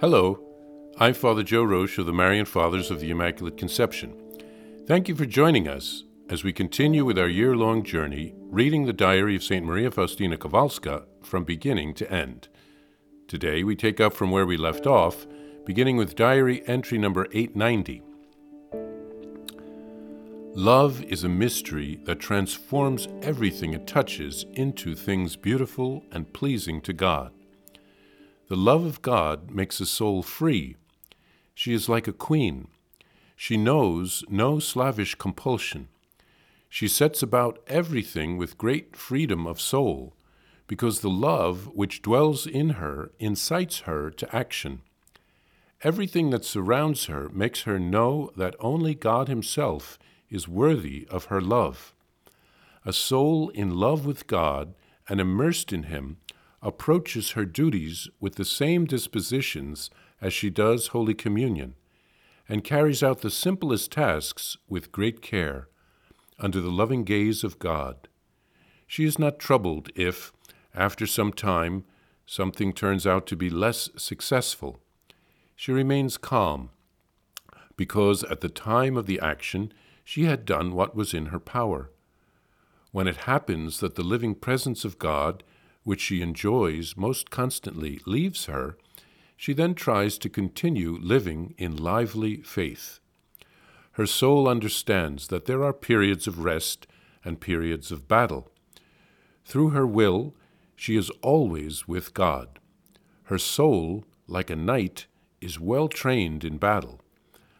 Hello, I'm Father Joe Roesch of the Marian Fathers of the Immaculate Conception. Thank you for joining us as we continue with our year long journey reading the diary of St. Maria Faustina Kowalska from beginning to end. Today we take up from where we left off, beginning with diary entry number 890. Love is a mystery that transforms everything it touches into things beautiful and pleasing to God. The love of God makes a soul free. She is like a queen. She knows no slavish compulsion. She sets about everything with great freedom of soul, because the love which dwells in her incites her to action. Everything that surrounds her makes her know that only God Himself is worthy of her love. A soul in love with God and immersed in Him approaches her duties with the same dispositions as she does Holy Communion, and carries out the simplest tasks with great care, under the loving gaze of God. She is not troubled if, after some time, something turns out to be less successful. She remains calm, because at the time of the action she had done what was in her power. When it happens that the living presence of God which she enjoys most constantly, leaves her, she then tries to continue living in lively faith. Her soul understands that there are periods of rest and periods of battle. Through her will, she is always with God. Her soul, like a knight, is well trained in battle.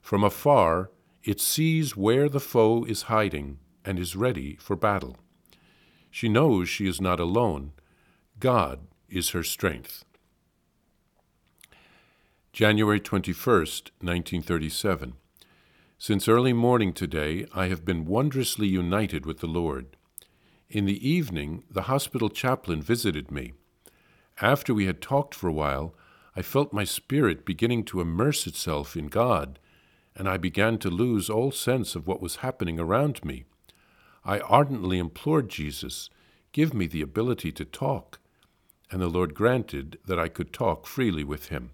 From afar, it sees where the foe is hiding and is ready for battle. She knows she is not alone, God is her strength. January 21st, 1937. Since early morning today, I have been wondrously united with the Lord. In the evening, the hospital chaplain visited me. After we had talked for a while, I felt my spirit beginning to immerse itself in God, and I began to lose all sense of what was happening around me. I ardently implored Jesus, Give me the ability to talk and the Lord granted that I could talk freely with him.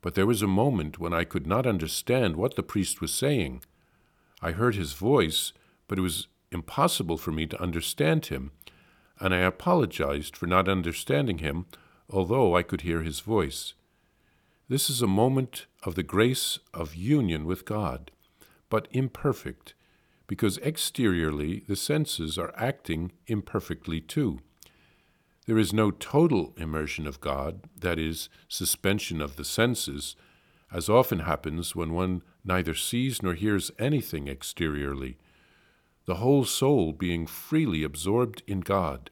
But there was a moment when I could not understand what the priest was saying. I heard his voice, but it was impossible for me to understand him, and I apologized for not understanding him, although I could hear his voice. This is a moment of the grace of union with God, but imperfect, because exteriorly the senses are acting imperfectly too. There is no total immersion of God, that is, suspension of the senses, as often happens when one neither sees nor hears anything exteriorly, the whole soul being freely absorbed in God.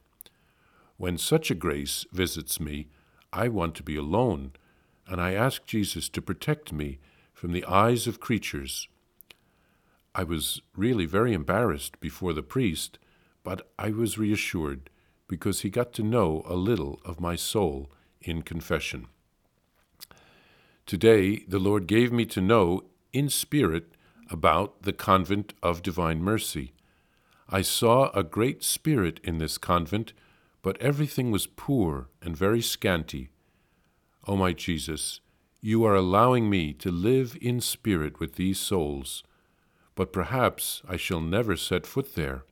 When such a grace visits me, I want to be alone, and I ask Jesus to protect me from the eyes of creatures. I was really very embarrassed before the priest, but I was reassured because he got to know a little of my soul in confession. Today, the Lord gave me to know in spirit about the convent of Divine Mercy. I saw a great spirit in this convent, but everything was poor and very scanty. O oh, my Jesus, you are allowing me to live in spirit with these souls, but perhaps I shall never set foot there.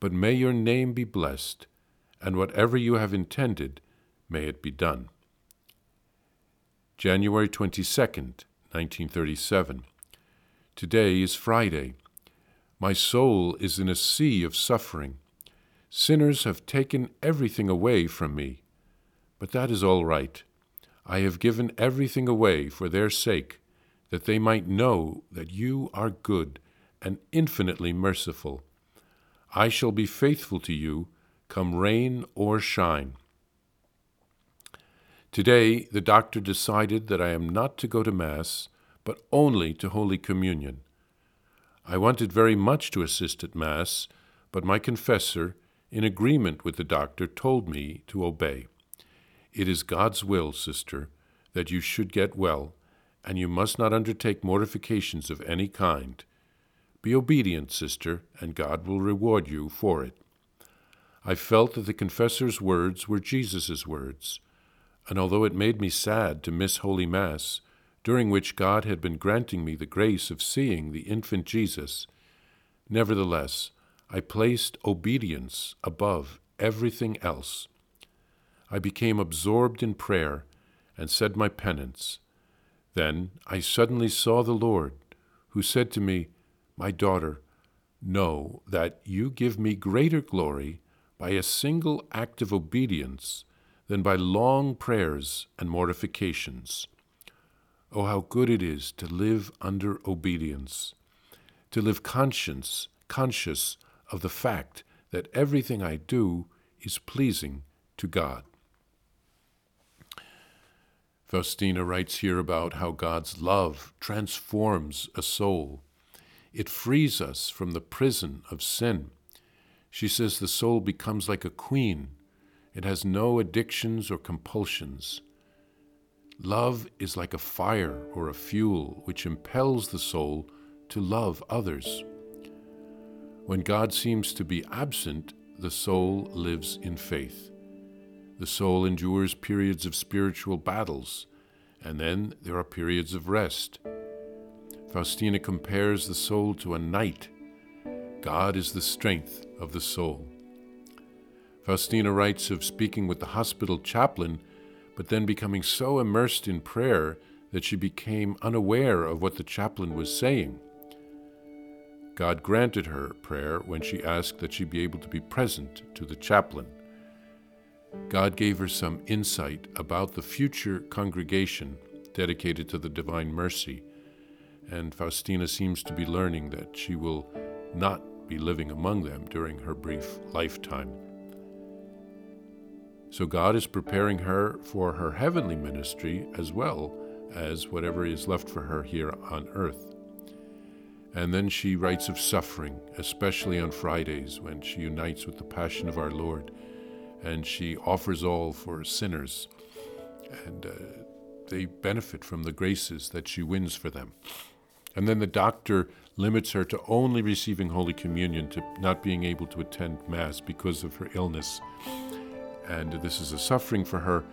But may your name be blessed and whatever you have intended, may it be done. January 22nd, 1937. Today is Friday. My soul is in a sea of suffering. Sinners have taken everything away from me. But that is all right. I have given everything away for their sake, that they might know that you are good and infinitely merciful. I shall be faithful to you come rain or shine. Today, the doctor decided that I am not to go to Mass, but only to Holy Communion. I wanted very much to assist at Mass, but my confessor, in agreement with the doctor, told me to obey. It is God's will, sister, that you should get well, and you must not undertake mortifications of any kind. Be obedient, sister, and God will reward you for it. I felt that the confessor's words were Jesus' words. And although it made me sad to miss Holy Mass, during which God had been granting me the grace of seeing the infant Jesus, nevertheless, I placed obedience above everything else. I became absorbed in prayer and said my penance. Then I suddenly saw the Lord, who said to me, My daughter, know that you give me greater glory by a single act of obedience than by long prayers and mortifications. Oh, how good it is to live under obedience, to live conscience, conscious of the fact that everything I do is pleasing to God. Faustina writes here about how God's love transforms a soul. It frees us from the prison of sin. She says the soul becomes like a queen. It has no addictions or compulsions. Love is like a fire or a fuel which impels the soul to love others. When God seems to be absent, the soul lives in faith. The soul endures periods of spiritual battles, and then there are periods of rest. Faustina compares the soul to a knight. God is the strength of the soul. Faustina writes of speaking with the hospital chaplain, but then becoming so immersed in prayer that she became unaware of what the chaplain was saying. God granted her prayer when she asked that she be able to be present to the chaplain. God gave her some insight about the future congregation dedicated to the Divine Mercy, and Faustina seems to be learning that she will not be living among them during her brief lifetime. So God is preparing her for her heavenly ministry as well as whatever is left for her here on earth. And then she writes of suffering, especially on Fridays when she unites with the Passion of our Lord and she offers all for sinners, and uh, they benefit from the graces that she wins for them. And then the doctor limits her to only receiving Holy Communion, to not being able to attend Mass because of her illness. And this is a suffering for her,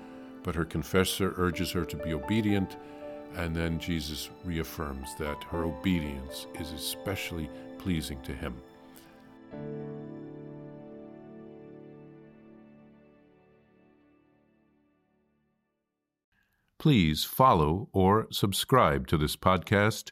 but her confessor urges her to be obedient. And then Jesus reaffirms that her obedience is especially pleasing to him. Please follow or subscribe to this podcast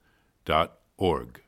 dot org.